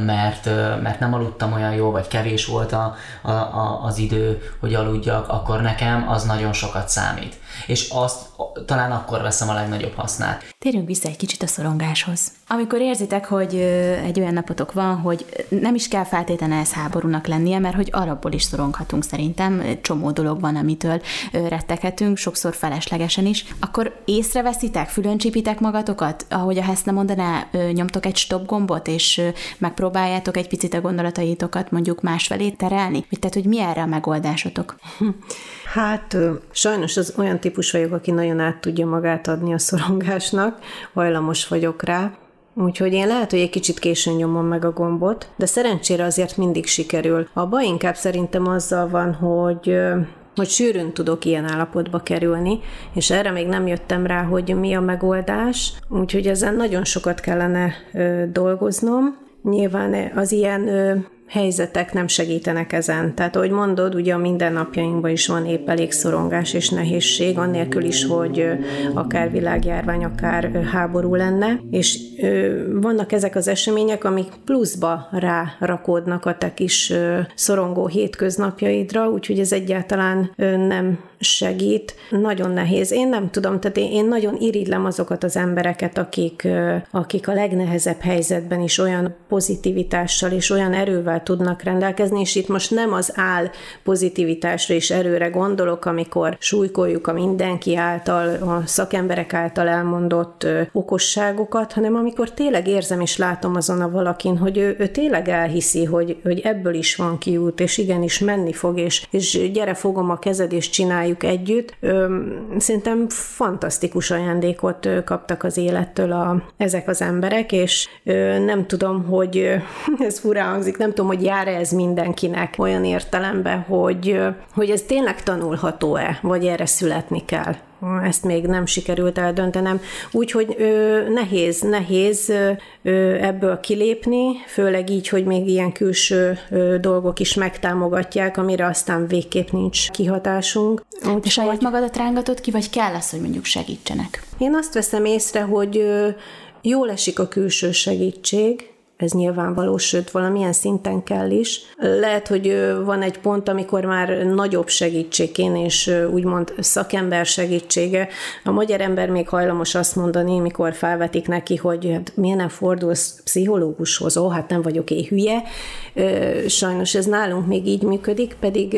S3: mert, mert nem aludtam olyan jó, vagy kevés volt a, a, a, az idő, hogy aludjak, akkor nekem az nagyon sokat számít és azt talán akkor veszem a legnagyobb hasznát.
S2: Térjünk vissza egy kicsit a szorongáshoz. Amikor érzitek, hogy egy olyan napotok van, hogy nem is kell feltétlenül ez háborúnak lennie, mert hogy arabból is szoronghatunk szerintem, csomó dolog van, amitől retteghetünk, sokszor feleslegesen is, akkor észreveszitek, fülöncsipitek magatokat, ahogy a Heszne mondaná, nyomtok egy stop gombot, és megpróbáljátok egy picit a gondolataitokat mondjuk másfelé terelni? Tehát, hogy mi erre a megoldásotok? (laughs)
S4: Hát sajnos az olyan típus vagyok, aki nagyon át tudja magát adni a szorongásnak, hajlamos vagyok rá, Úgyhogy én lehet, hogy egy kicsit későn nyomom meg a gombot, de szerencsére azért mindig sikerül. A baj inkább szerintem azzal van, hogy hogy sűrűn tudok ilyen állapotba kerülni, és erre még nem jöttem rá, hogy mi a megoldás, úgyhogy ezen nagyon sokat kellene ö, dolgoznom. Nyilván az ilyen ö, helyzetek nem segítenek ezen. Tehát, ahogy mondod, ugye a mindennapjainkban is van épp elég szorongás és nehézség, annélkül is, hogy akár világjárvány, akár háború lenne, és vannak ezek az események, amik pluszba rárakódnak a te kis szorongó hétköznapjaidra, úgyhogy ez egyáltalán nem segít. Nagyon nehéz. Én nem tudom, tehát én, én nagyon irigylem azokat az embereket, akik, akik a legnehezebb helyzetben is olyan pozitivitással és olyan erővel tudnak rendelkezni, és itt most nem az áll pozitivitásra és erőre gondolok, amikor súlykoljuk a mindenki által, a szakemberek által elmondott okosságokat, hanem amikor tényleg érzem és látom azon a valakin, hogy ő, ő tényleg elhiszi, hogy, hogy ebből is van kiút, és igenis menni fog, és, és gyere fogom a kezed, és csináljuk együtt. Szerintem fantasztikus ajándékot kaptak az élettől a, ezek az emberek, és nem tudom, hogy (laughs) ez furán hangzik, nem tudom, hogy jár ez mindenkinek olyan értelemben, hogy, hogy ez tényleg tanulható-e, vagy erre születni kell ezt még nem sikerült eldöntenem. Úgyhogy nehéz, nehéz ö, ebből kilépni, főleg így, hogy még ilyen külső ö, dolgok is megtámogatják, amire aztán végképp nincs kihatásunk.
S2: Úgy, De saját magadat rángatod ki, vagy kell az, hogy mondjuk segítsenek?
S4: Én azt veszem észre, hogy ö, jól esik a külső segítség, ez nyilvánvaló, sőt valamilyen szinten kell is. Lehet, hogy van egy pont, amikor már nagyobb segítségén és úgymond szakember segítsége. A magyar ember még hajlamos azt mondani, mikor felvetik neki, hogy hát miért nem fordulsz pszichológushoz, ó, hát nem vagyok én hülye. Sajnos ez nálunk még így működik, pedig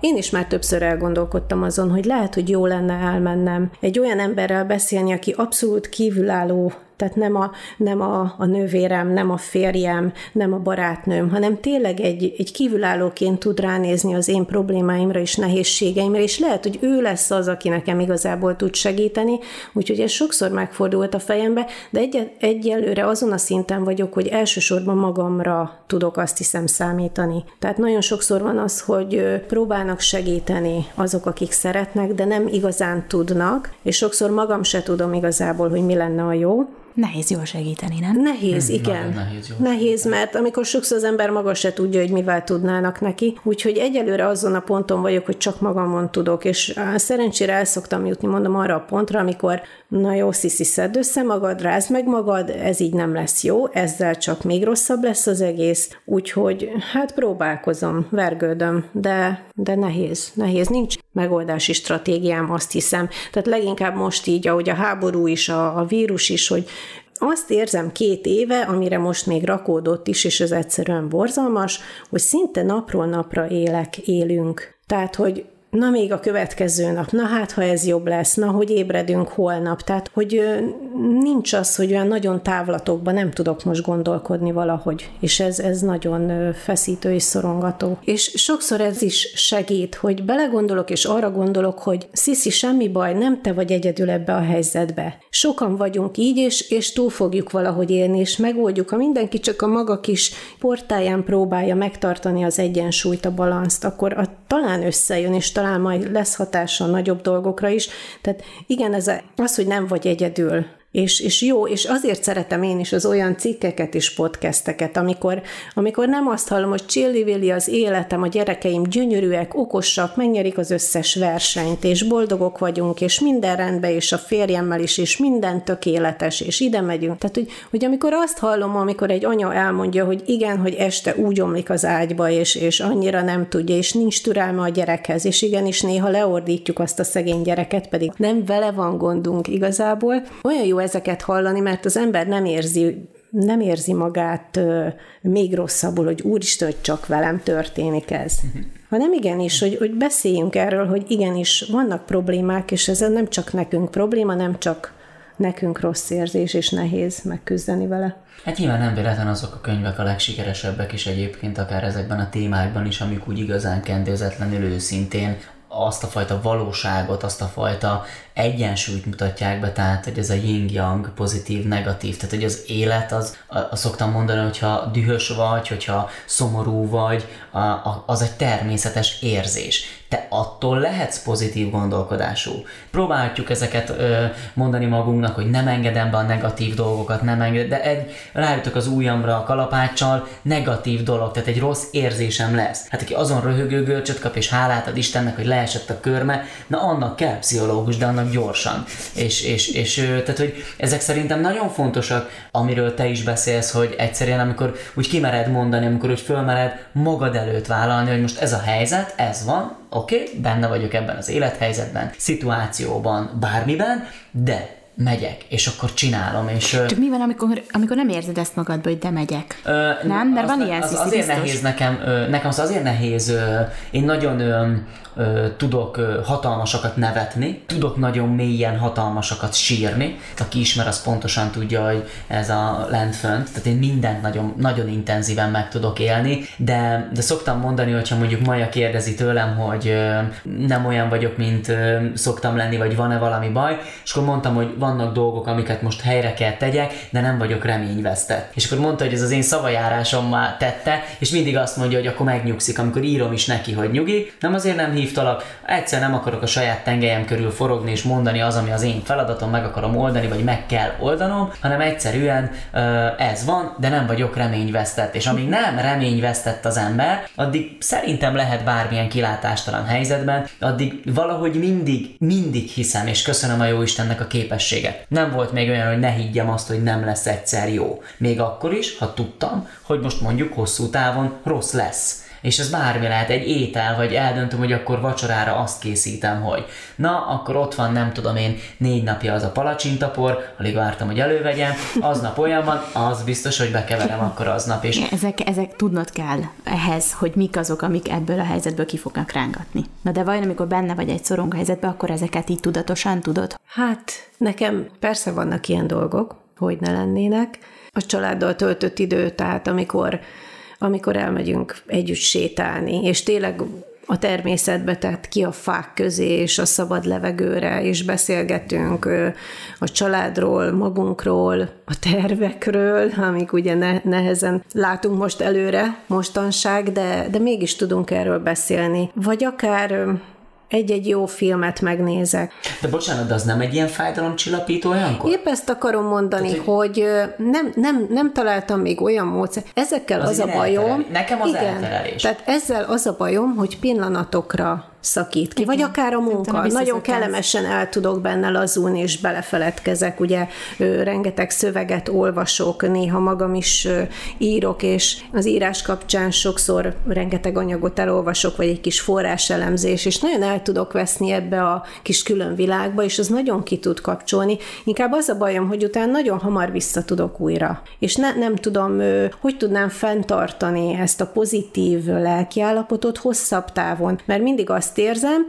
S4: én is már többször elgondolkodtam azon, hogy lehet, hogy jó lenne elmennem egy olyan emberrel beszélni, aki abszolút kívülálló tehát nem a, nem a, a nővérem, nem a férjem, nem a barátnőm, hanem tényleg egy, egy kívülállóként tud ránézni az én problémáimra és nehézségeimre, és lehet, hogy ő lesz az, aki nekem igazából tud segíteni, úgyhogy ez sokszor megfordult a fejembe, de egy, egyelőre azon a szinten vagyok, hogy elsősorban magamra tudok azt hiszem számítani. Tehát nagyon sokszor van az, hogy próbálnak segíteni azok, akik szeretnek, de nem igazán tudnak, és sokszor magam se tudom igazából, hogy mi lenne a jó,
S2: Nehéz jól segíteni, nem?
S4: Nehéz, hmm, igen. Nehéz, jól nehéz, mert amikor sokszor az ember maga se tudja, hogy mivel tudnának neki. Úgyhogy egyelőre azon a ponton vagyok, hogy csak magamon tudok, és szerencsére el szoktam jutni, mondom, arra a pontra, amikor na jó, sziszi, szedd össze magad, rázd meg magad, ez így nem lesz jó, ezzel csak még rosszabb lesz az egész, úgyhogy hát próbálkozom, vergődöm, de, de nehéz, nehéz, nincs megoldási stratégiám, azt hiszem. Tehát leginkább most így, ahogy a háború is, a, a vírus is, hogy azt érzem két éve, amire most még rakódott is, és ez egyszerűen borzalmas, hogy szinte napról napra élek, élünk. Tehát, hogy na még a következő nap, na hát, ha ez jobb lesz, na, hogy ébredünk holnap. Tehát, hogy nincs az, hogy olyan nagyon távlatokban nem tudok most gondolkodni valahogy, és ez, ez nagyon feszítő és szorongató. És sokszor ez is segít, hogy belegondolok, és arra gondolok, hogy Sziszi, semmi baj, nem te vagy egyedül ebbe a helyzetbe. Sokan vagyunk így, és, és túl fogjuk valahogy élni, és megoldjuk. Ha mindenki csak a maga kis portáján próbálja megtartani az egyensúlyt, a balanszt, akkor a, talán összejön, és talán majd lesz hatása a nagyobb dolgokra is. Tehát igen, ez az, hogy nem vagy egyedül, és, és jó, és azért szeretem én is az olyan cikkeket és podcasteket, amikor, amikor nem azt hallom, hogy csillivilli az életem, a gyerekeim gyönyörűek, okosak, megnyerik az összes versenyt, és boldogok vagyunk, és minden rendben, és a férjemmel is, és minden tökéletes, és ide megyünk. Tehát, hogy, hogy amikor azt hallom, amikor egy anya elmondja, hogy igen, hogy este úgy omlik az ágyba, és, és annyira nem tudja, és nincs türelme a gyerekhez, és igenis néha leordítjuk azt a szegény gyereket, pedig nem vele van gondunk igazából. Olyan jó ezeket hallani, mert az ember nem érzi nem érzi magát ö, még rosszabbul, hogy úristen, hogy csak velem történik ez. Uh-huh. Hanem igenis, hogy, hogy beszéljünk erről, hogy igenis vannak problémák, és ez nem csak nekünk probléma, nem csak nekünk rossz érzés, és nehéz megküzdeni vele.
S3: Hát nyilván nem véletlen azok a könyvek a legsikeresebbek is egyébként, akár ezekben a témákban is, amik úgy igazán kendőzetlenül őszintén azt a fajta valóságot, azt a fajta egyensúlyt mutatják be, tehát hogy ez a yin-yang, pozitív, negatív, tehát hogy az élet az, azt szoktam mondani, hogyha dühös vagy, hogyha szomorú vagy, az egy természetes érzés. Te attól lehetsz pozitív gondolkodású. Próbálhatjuk ezeket ö, mondani magunknak, hogy nem engedem be a negatív dolgokat, nem engedem, de egy, rájutok az ujjamra a kalapáccsal, negatív dolog, tehát egy rossz érzésem lesz. Hát aki azon röhögő görcsöt kap, és hálát ad Istennek, hogy leesett a körme, na annak kell pszichológus, de annak gyorsan. És, és, és tehát, hogy ezek szerintem nagyon fontosak, amiről te is beszélsz, hogy egyszerűen amikor úgy kimered mondani, amikor úgy fölmered magad előtt vállalni, hogy most ez a helyzet, ez van, oké, okay, benne vagyok ebben az élethelyzetben, szituációban, bármiben, de megyek, és akkor csinálom, és...
S2: Csak mi van, amikor, amikor nem érzed ezt magadba, hogy de megyek? Ö, nem? Mert az, van ilyen
S3: az, az azért biztos? nehéz nekem, ö, nekem az azért nehéz, ö, én nagyon ö, ö, tudok ö, hatalmasakat nevetni, tudok nagyon mélyen hatalmasakat sírni. Aki ismer, az pontosan tudja, hogy ez a lent fönt, tehát én mindent nagyon, nagyon intenzíven meg tudok élni, de, de szoktam mondani, hogyha mondjuk Maja kérdezi tőlem, hogy ö, nem olyan vagyok, mint ö, szoktam lenni, vagy van-e valami baj, és akkor mondtam, hogy vannak dolgok, amiket most helyre kell tegyek, de nem vagyok reményvesztett. És akkor mondta, hogy ez az én már tette, és mindig azt mondja, hogy akkor megnyugszik, amikor írom is neki, hogy nyugi, nem azért nem hívtalak, egyszer nem akarok a saját tengelyem körül forogni és mondani az, ami az én feladatom, meg akarom oldani, vagy meg kell oldanom, hanem egyszerűen ez van, de nem vagyok reményvesztett. És amíg nem reményvesztett az ember, addig szerintem lehet bármilyen kilátástalan helyzetben, addig valahogy mindig, mindig hiszem, és köszönöm a jó Istennek a képességet, lehetőséget. Nem volt még olyan, hogy ne higgyem azt, hogy nem lesz egyszer jó. Még akkor is, ha tudtam, hogy most mondjuk hosszú távon rossz lesz és ez bármi lehet, egy étel, vagy eldöntöm, hogy akkor vacsorára azt készítem, hogy na, akkor ott van, nem tudom én, négy napja az a palacsintapor, alig vártam, hogy elővegyem, aznap olyan van, az biztos, hogy bekeverem akkor aznap. És...
S2: Ezek, ezek tudnod kell ehhez, hogy mik azok, amik ebből a helyzetből ki fognak rángatni. Na de vajon, amikor benne vagy egy szorong helyzetben, akkor ezeket így tudatosan tudod?
S4: Hát, nekem persze vannak ilyen dolgok, hogy ne lennének. A családdal töltött idő, tehát amikor amikor elmegyünk együtt sétálni, és tényleg a természetbe, tehát ki a fák közé, és a szabad levegőre, és beszélgetünk a családról, magunkról, a tervekről, amik ugye ne, nehezen látunk most előre mostanság, de, de mégis tudunk erről beszélni. Vagy akár egy-egy jó filmet megnézek.
S3: De bocsánat, de az nem egy ilyen fájdalomcsillapító olyankor?
S4: Épp ezt akarom mondani, Tehát, hogy, hogy nem, nem, nem találtam még olyan módszer. Ezekkel az, az a bajom. Elterel.
S3: Nekem az igen, elterelés.
S4: Tehát ezzel az a bajom, hogy pillanatokra szakít ki, Igen. vagy akár a munka. a Nagyon kellemesen el tudok benne lazulni, és belefeledkezek. Ugye rengeteg szöveget olvasok, néha magam is írok, és az írás kapcsán sokszor rengeteg anyagot elolvasok, vagy egy kis forráselemzés, és nagyon el tudok veszni ebbe a kis külön világba, és az nagyon ki tud kapcsolni. Inkább az a bajom, hogy utána nagyon hamar vissza tudok újra. És ne, nem tudom, hogy tudnám fenntartani ezt a pozitív lelkiállapotot hosszabb távon, mert mindig azt azt érzem,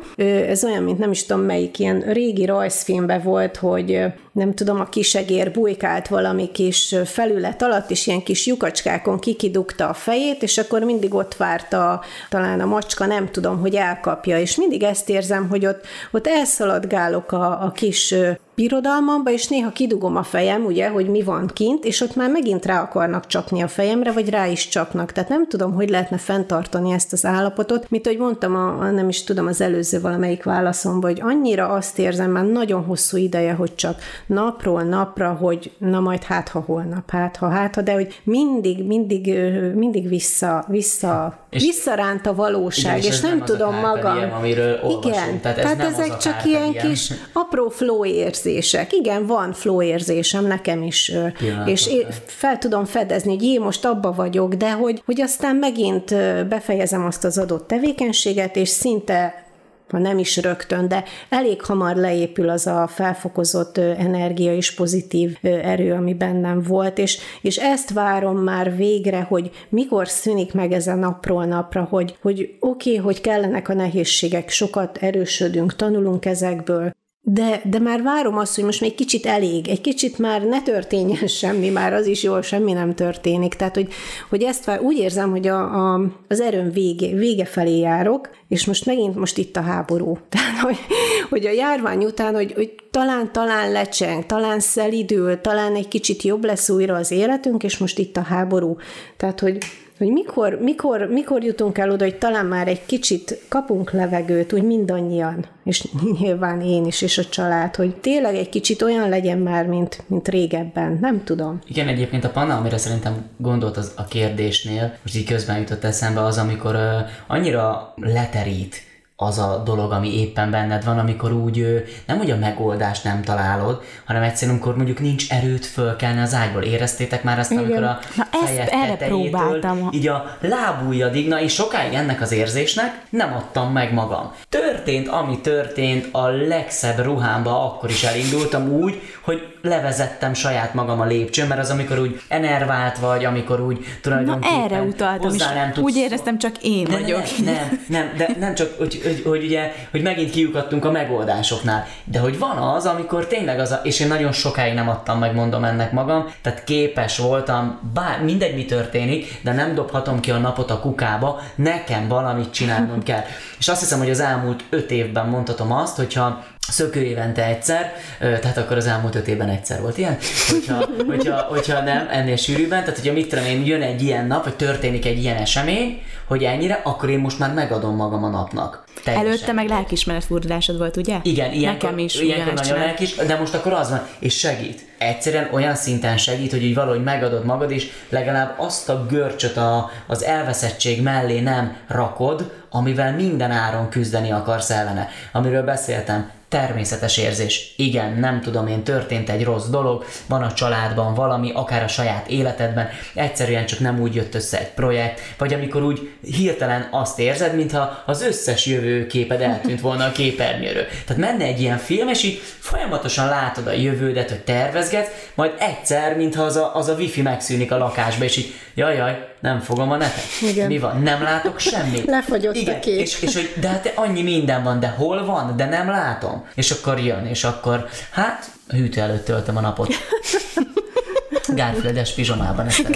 S4: ez olyan, mint nem is tudom melyik ilyen régi rajzfilmben volt, hogy nem tudom, a kisegér bujkált valami kis felület alatt, és ilyen kis lyukacskákon kikidugta a fejét, és akkor mindig ott várta talán a macska, nem tudom, hogy elkapja, és mindig ezt érzem, hogy ott, ott elszaladgálok a, a kis birodalmamba, és néha kidugom a fejem, ugye, hogy mi van kint, és ott már megint rá akarnak csapni a fejemre, vagy rá is csapnak. Tehát nem tudom, hogy lehetne fenntartani ezt az állapotot. Mint ahogy mondtam, a, a nem is tudom, az előző valamelyik válaszom, hogy annyira azt érzem már nagyon hosszú ideje, hogy csak napról napra, hogy na majd hát, ha holnap, hát, ha hát, ha, de hogy mindig, mindig, mindig vissza, vissza, és visszaránt a valóság, igen, és, és nem, nem tudom magam. Diem,
S3: amiről igen,
S4: tehát, ez tehát ezek csak ilyen kis apró flow érzések. Igen, van flow érzésem nekem is, Pillanat, és én fel tudom fedezni, hogy én most abba vagyok, de hogy, hogy aztán megint befejezem azt az adott tevékenységet, és szinte ha nem is rögtön, de elég hamar leépül az a felfokozott energia és pozitív erő, ami bennem volt, és, és ezt várom már végre, hogy mikor szűnik meg ez a napról napra, hogy, hogy oké, okay, hogy kellenek a nehézségek, sokat erősödünk, tanulunk ezekből, de, de már várom azt, hogy most még kicsit elég, egy kicsit már ne történjen (laughs) semmi, már az is jól, semmi nem történik. Tehát, hogy, hogy ezt vár, úgy érzem, hogy a, a, az erőm vége, vége felé járok, és most megint most itt a háború. (laughs) Tehát, hogy, hogy a járvány után, hogy, hogy talán, talán lecseng, talán szelidül, talán egy kicsit jobb lesz újra az életünk, és most itt a háború. Tehát, hogy hogy mikor, mikor, mikor jutunk el oda, hogy talán már egy kicsit kapunk levegőt, úgy mindannyian, és (laughs) nyilván én is, és a család, hogy tényleg egy kicsit olyan legyen már, mint, mint régebben. Nem tudom.
S3: Igen, egyébként a panna, amire szerintem gondolt az a kérdésnél, most így közben jutott eszembe az, amikor uh, annyira leterít az a dolog, ami éppen benned van, amikor úgy nem hogy a megoldást nem találod, hanem egyszerűen, amikor mondjuk nincs erőt fölkelni az ágyból. Éreztétek már azt, Igen. amikor a
S2: Na ezt erre próbáltam.
S3: így a lábujjadig, na és sokáig ennek az érzésnek nem adtam meg magam. Történt, ami történt, a legszebb ruhámba akkor is elindultam úgy, hogy levezettem saját magam a lépcsőn, mert az amikor úgy enervált vagy, amikor úgy tulajdonképpen
S2: Na erre utaltam is. Nem tudsz... Úgy éreztem, csak én
S3: ne,
S2: vagyok.
S3: Nem, nem, nem, de nem csak, hogy, hogy, hogy, ugye, hogy megint kiukadtunk a megoldásoknál, de hogy van az, amikor tényleg az a, és én nagyon sokáig nem adtam meg, mondom ennek magam, tehát képes voltam, bár mindegy mi történik, de nem dobhatom ki a napot a kukába, nekem valamit csinálnom kell. (laughs) És azt hiszem, hogy az elmúlt öt évben mondhatom azt, hogyha szökő évente egyszer, tehát akkor az elmúlt öt évben egyszer volt ilyen, hogyha, hogyha, hogyha nem, ennél sűrűbben, tehát hogyha mit tudom én, jön egy ilyen nap, vagy történik egy ilyen esemény, hogy ennyire, akkor én most már megadom magam a napnak.
S2: Teljesen. Előtte meg lelkismeret furdalásod volt, ugye?
S3: Igen, ilyenkor, Nekem is ilyenkor nagyon lelkis, de most akkor az van, és segít. Egyszerűen olyan szinten segít, hogy így valahogy megadod magad, és legalább azt a görcsöt a, az elveszettség mellé nem rakod, amivel minden áron küzdeni akarsz ellene. Amiről beszéltem, természetes érzés. Igen, nem tudom én, történt egy rossz dolog, van a családban valami, akár a saját életedben, egyszerűen csak nem úgy jött össze egy projekt, vagy amikor úgy hirtelen azt érzed, mintha az összes jövőképed eltűnt volna a képernyőről. Tehát menne egy ilyen film, és így folyamatosan látod a jövődet, hogy tervezgetsz, majd egyszer, mintha az a, az a wifi megszűnik a lakásba, és így jaj, jaj, nem fogom a netet. Igen. Mi van? Nem látok semmit.
S4: Lefagyott Igen. a kép.
S3: És, és hogy, de hát annyi minden van, de hol van? De nem látom. És akkor jön, és akkor, hát, hűtő előtt töltöm a napot. (laughs) Gárfledes pizsomában ezt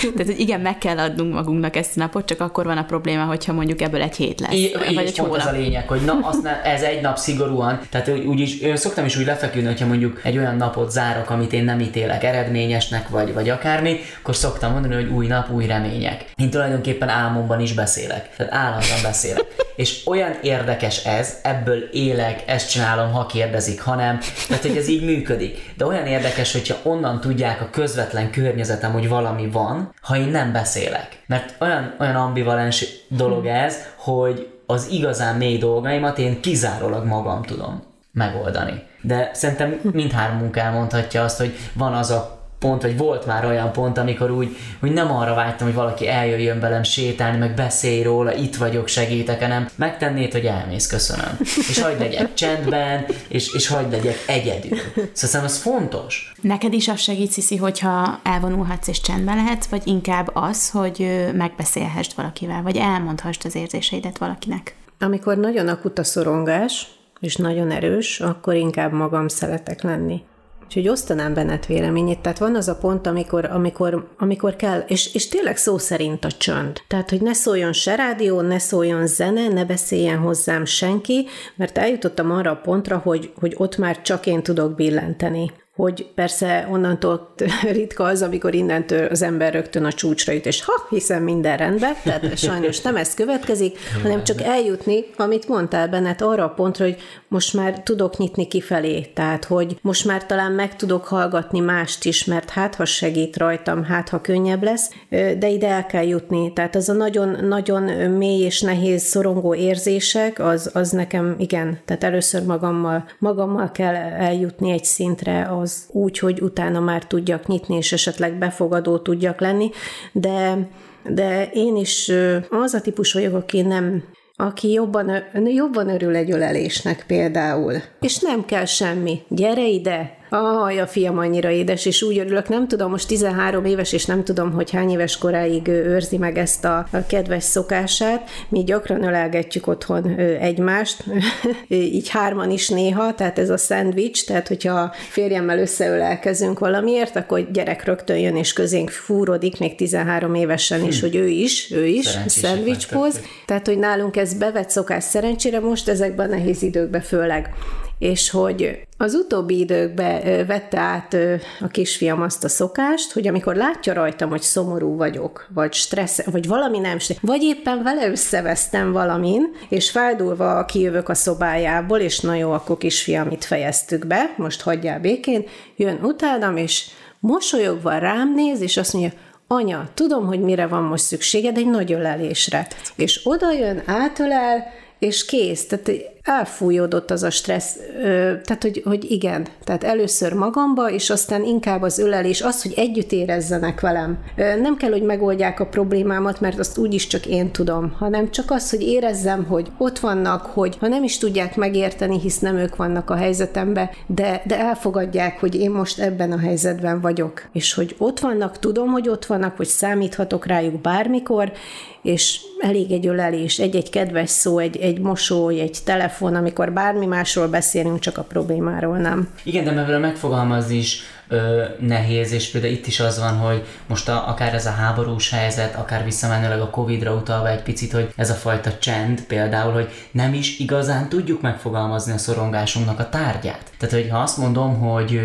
S2: Tehát, hogy igen, meg kell adnunk magunknak ezt a napot, csak akkor van a probléma, hogyha mondjuk ebből egy hét lesz. I-
S3: vagy egy pont az a lényeg, hogy na, (laughs) azt ne, ez egy nap szigorúan, tehát úgy is, szoktam is úgy lefeküdni, hogyha mondjuk egy olyan napot zárok, amit én nem ítélek eredményesnek, vagy, vagy akármi, akkor szoktam mondani, hogy új nap, új remények. Én tulajdonképpen álmomban is beszélek, tehát állandóan beszélek. És olyan érdekes ez, ebből élek, ezt csinálom, ha kérdezik, hanem, tehát hogy ez így működik. De olyan érdekes, hogyha onnan tudják a közvetlen környezetem, hogy valami van, ha én nem beszélek. Mert olyan, olyan ambivalens dolog ez, hogy az igazán mély dolgaimat én kizárólag magam tudom megoldani. De szerintem mindhármunk elmondhatja azt, hogy van az a pont, vagy volt már olyan pont, amikor úgy, hogy nem arra vágytam, hogy valaki eljöjjön velem sétálni, meg beszélj róla, itt vagyok, segítek, hanem megtennéd, hogy elmész, köszönöm. És hagyd legyek csendben, és, és hagyd legyek egyedül. Szóval az fontos.
S2: Neked is az segít, Sziszi, hogyha elvonulhatsz és csendben lehetsz, vagy inkább az, hogy megbeszélhessd valakivel, vagy elmondhassd az érzéseidet valakinek?
S4: Amikor nagyon akut a szorongás, és nagyon erős, akkor inkább magam szeretek lenni. Úgyhogy osztanám benned véleményét. Tehát van az a pont, amikor, amikor, amikor kell, és, és tényleg szó szerint a csönd. Tehát, hogy ne szóljon se rádió, ne szóljon zene, ne beszéljen hozzám senki, mert eljutottam arra a pontra, hogy, hogy ott már csak én tudok billenteni hogy persze onnantól ritka az, amikor innentől az ember rögtön a csúcsra jut, és ha, hiszen minden rendben, tehát sajnos nem ez következik, hanem csak eljutni, amit mondtál benned arra a pontra, hogy most már tudok nyitni kifelé, tehát hogy most már talán meg tudok hallgatni mást is, mert hát ha segít rajtam, hát ha könnyebb lesz, de ide el kell jutni, tehát az a nagyon-nagyon mély és nehéz szorongó érzések, az, az nekem igen, tehát először magammal, magammal kell eljutni egy szintre, az úgy, hogy utána már tudjak nyitni, és esetleg befogadó tudjak lenni, de de én is az a típus vagyok, aki nem aki jobban, jobban örül egy ölelésnek például. És nem kell semmi. Gyere ide, Aj, a fiam annyira édes, és úgy örülök, nem tudom, most 13 éves, és nem tudom, hogy hány éves koráig őrzi meg ezt a, a kedves szokását. Mi gyakran ölelgetjük otthon egymást, (laughs) így hárman is néha, tehát ez a szendvics, tehát hogyha férjemmel összeölelkezünk valamiért, akkor gyerek rögtön jön és közénk fúrodik, még 13 évesen is, hm. hogy ő is, ő is, szendvicspóz. Tehát, hogy nálunk ez bevett szokás szerencsére most ezekben a nehéz időkben főleg és hogy az utóbbi időkben vette át a kisfiam azt a szokást, hogy amikor látja rajtam, hogy szomorú vagyok, vagy stressz, vagy valami nem stressz, vagy éppen vele összevesztem valamin, és fájdulva kijövök a szobájából, és na jó, akkor kisfiam, itt fejeztük be, most hagyjál békén, jön utánam, és mosolyogva rám néz, és azt mondja, anya, tudom, hogy mire van most szükséged, egy nagy ölelésre. És oda jön, átölel, és kész. Tehát elfújódott az a stressz, tehát hogy, hogy igen, tehát először magamba, és aztán inkább az ölelés, az, hogy együtt érezzenek velem. Nem kell, hogy megoldják a problémámat, mert azt úgyis csak én tudom, hanem csak az, hogy érezzem, hogy ott vannak, hogy ha nem is tudják megérteni, hisz nem ők vannak a helyzetemben, de, de elfogadják, hogy én most ebben a helyzetben vagyok, és hogy ott vannak, tudom, hogy ott vannak, hogy számíthatok rájuk bármikor, és elég egy ölelés, egy-egy kedves szó, egy, egy mosoly, egy telefon, amikor bármi másról beszélünk, csak a problémáról nem.
S3: Igen, de mert megfogalmazni is ö, nehéz, és például itt is az van, hogy most a, akár ez a háborús helyzet, akár visszamenőleg a Covid-ra utalva egy picit, hogy ez a fajta csend például, hogy nem is igazán tudjuk megfogalmazni a szorongásunknak a tárgyát. Tehát, hogy ha azt mondom, hogy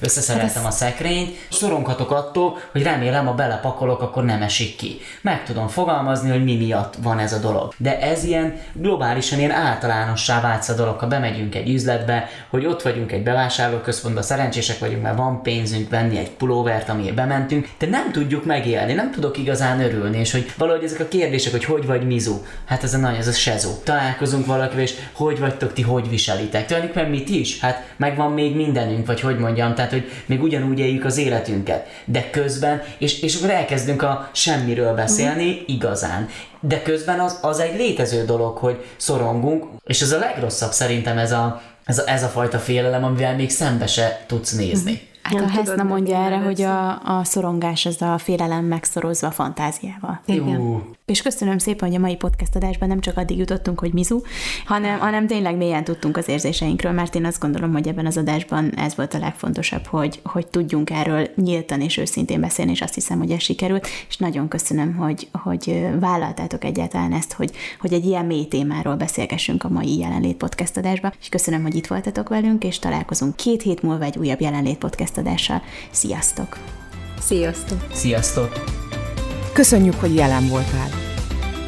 S3: összeszereltem hát a szekrényt, szoronghatok attól, hogy remélem, ha belepakolok, akkor nem esik ki. Meg tudom fogalmazni, hogy mi miatt van ez a dolog. De ez ilyen globálisan, ilyen általánossá váltsz a dolog, ha bemegyünk egy üzletbe, hogy ott vagyunk egy bevásárlóközpontban, szerencsések vagyunk, mert van pénzünk venni egy pulóvert, amiért bementünk, de nem tudjuk megélni, nem tudok igazán örülni, és hogy valahogy ezek a kérdések, hogy hogy vagy mizu, hát ez a nagy, ez a sezó. Találkozunk valakivel, és hogy vagytok ti, hogy viselitek? Tulajdonképpen mit is? Hát megvan még mindenünk, vagy hogy mondjam, tehát hogy még ugyanúgy éljük az életünket, de közben, és, és akkor elkezdünk a semmiről beszélni igazán. De közben az, az egy létező dolog, hogy szorongunk, és ez a legrosszabb szerintem ez a, ez a, ez a fajta félelem, amivel még szembe se tudsz nézni.
S2: Hát nem a Heszna mondja erre, hogy a, a szorongás az a félelem megszorozva a fantáziával.
S3: Igen.
S2: És köszönöm szépen, hogy a mai podcast adásban nem csak addig jutottunk, hogy mizu, hanem, hanem tényleg mélyen tudtunk az érzéseinkről, mert én azt gondolom, hogy ebben az adásban ez volt a legfontosabb, hogy, hogy tudjunk erről nyíltan és őszintén beszélni, és azt hiszem, hogy ez sikerült, és nagyon köszönöm, hogy, hogy vállaltátok egyáltalán ezt, hogy, hogy egy ilyen mély témáról beszélgessünk a mai jelenlét podcast adásban, és köszönöm, hogy itt voltatok velünk, és találkozunk két hét múlva egy újabb jelenlét podcast adással. Sziasztok!
S4: Sziasztok!
S3: Sziasztok!
S1: Köszönjük, hogy jelen voltál!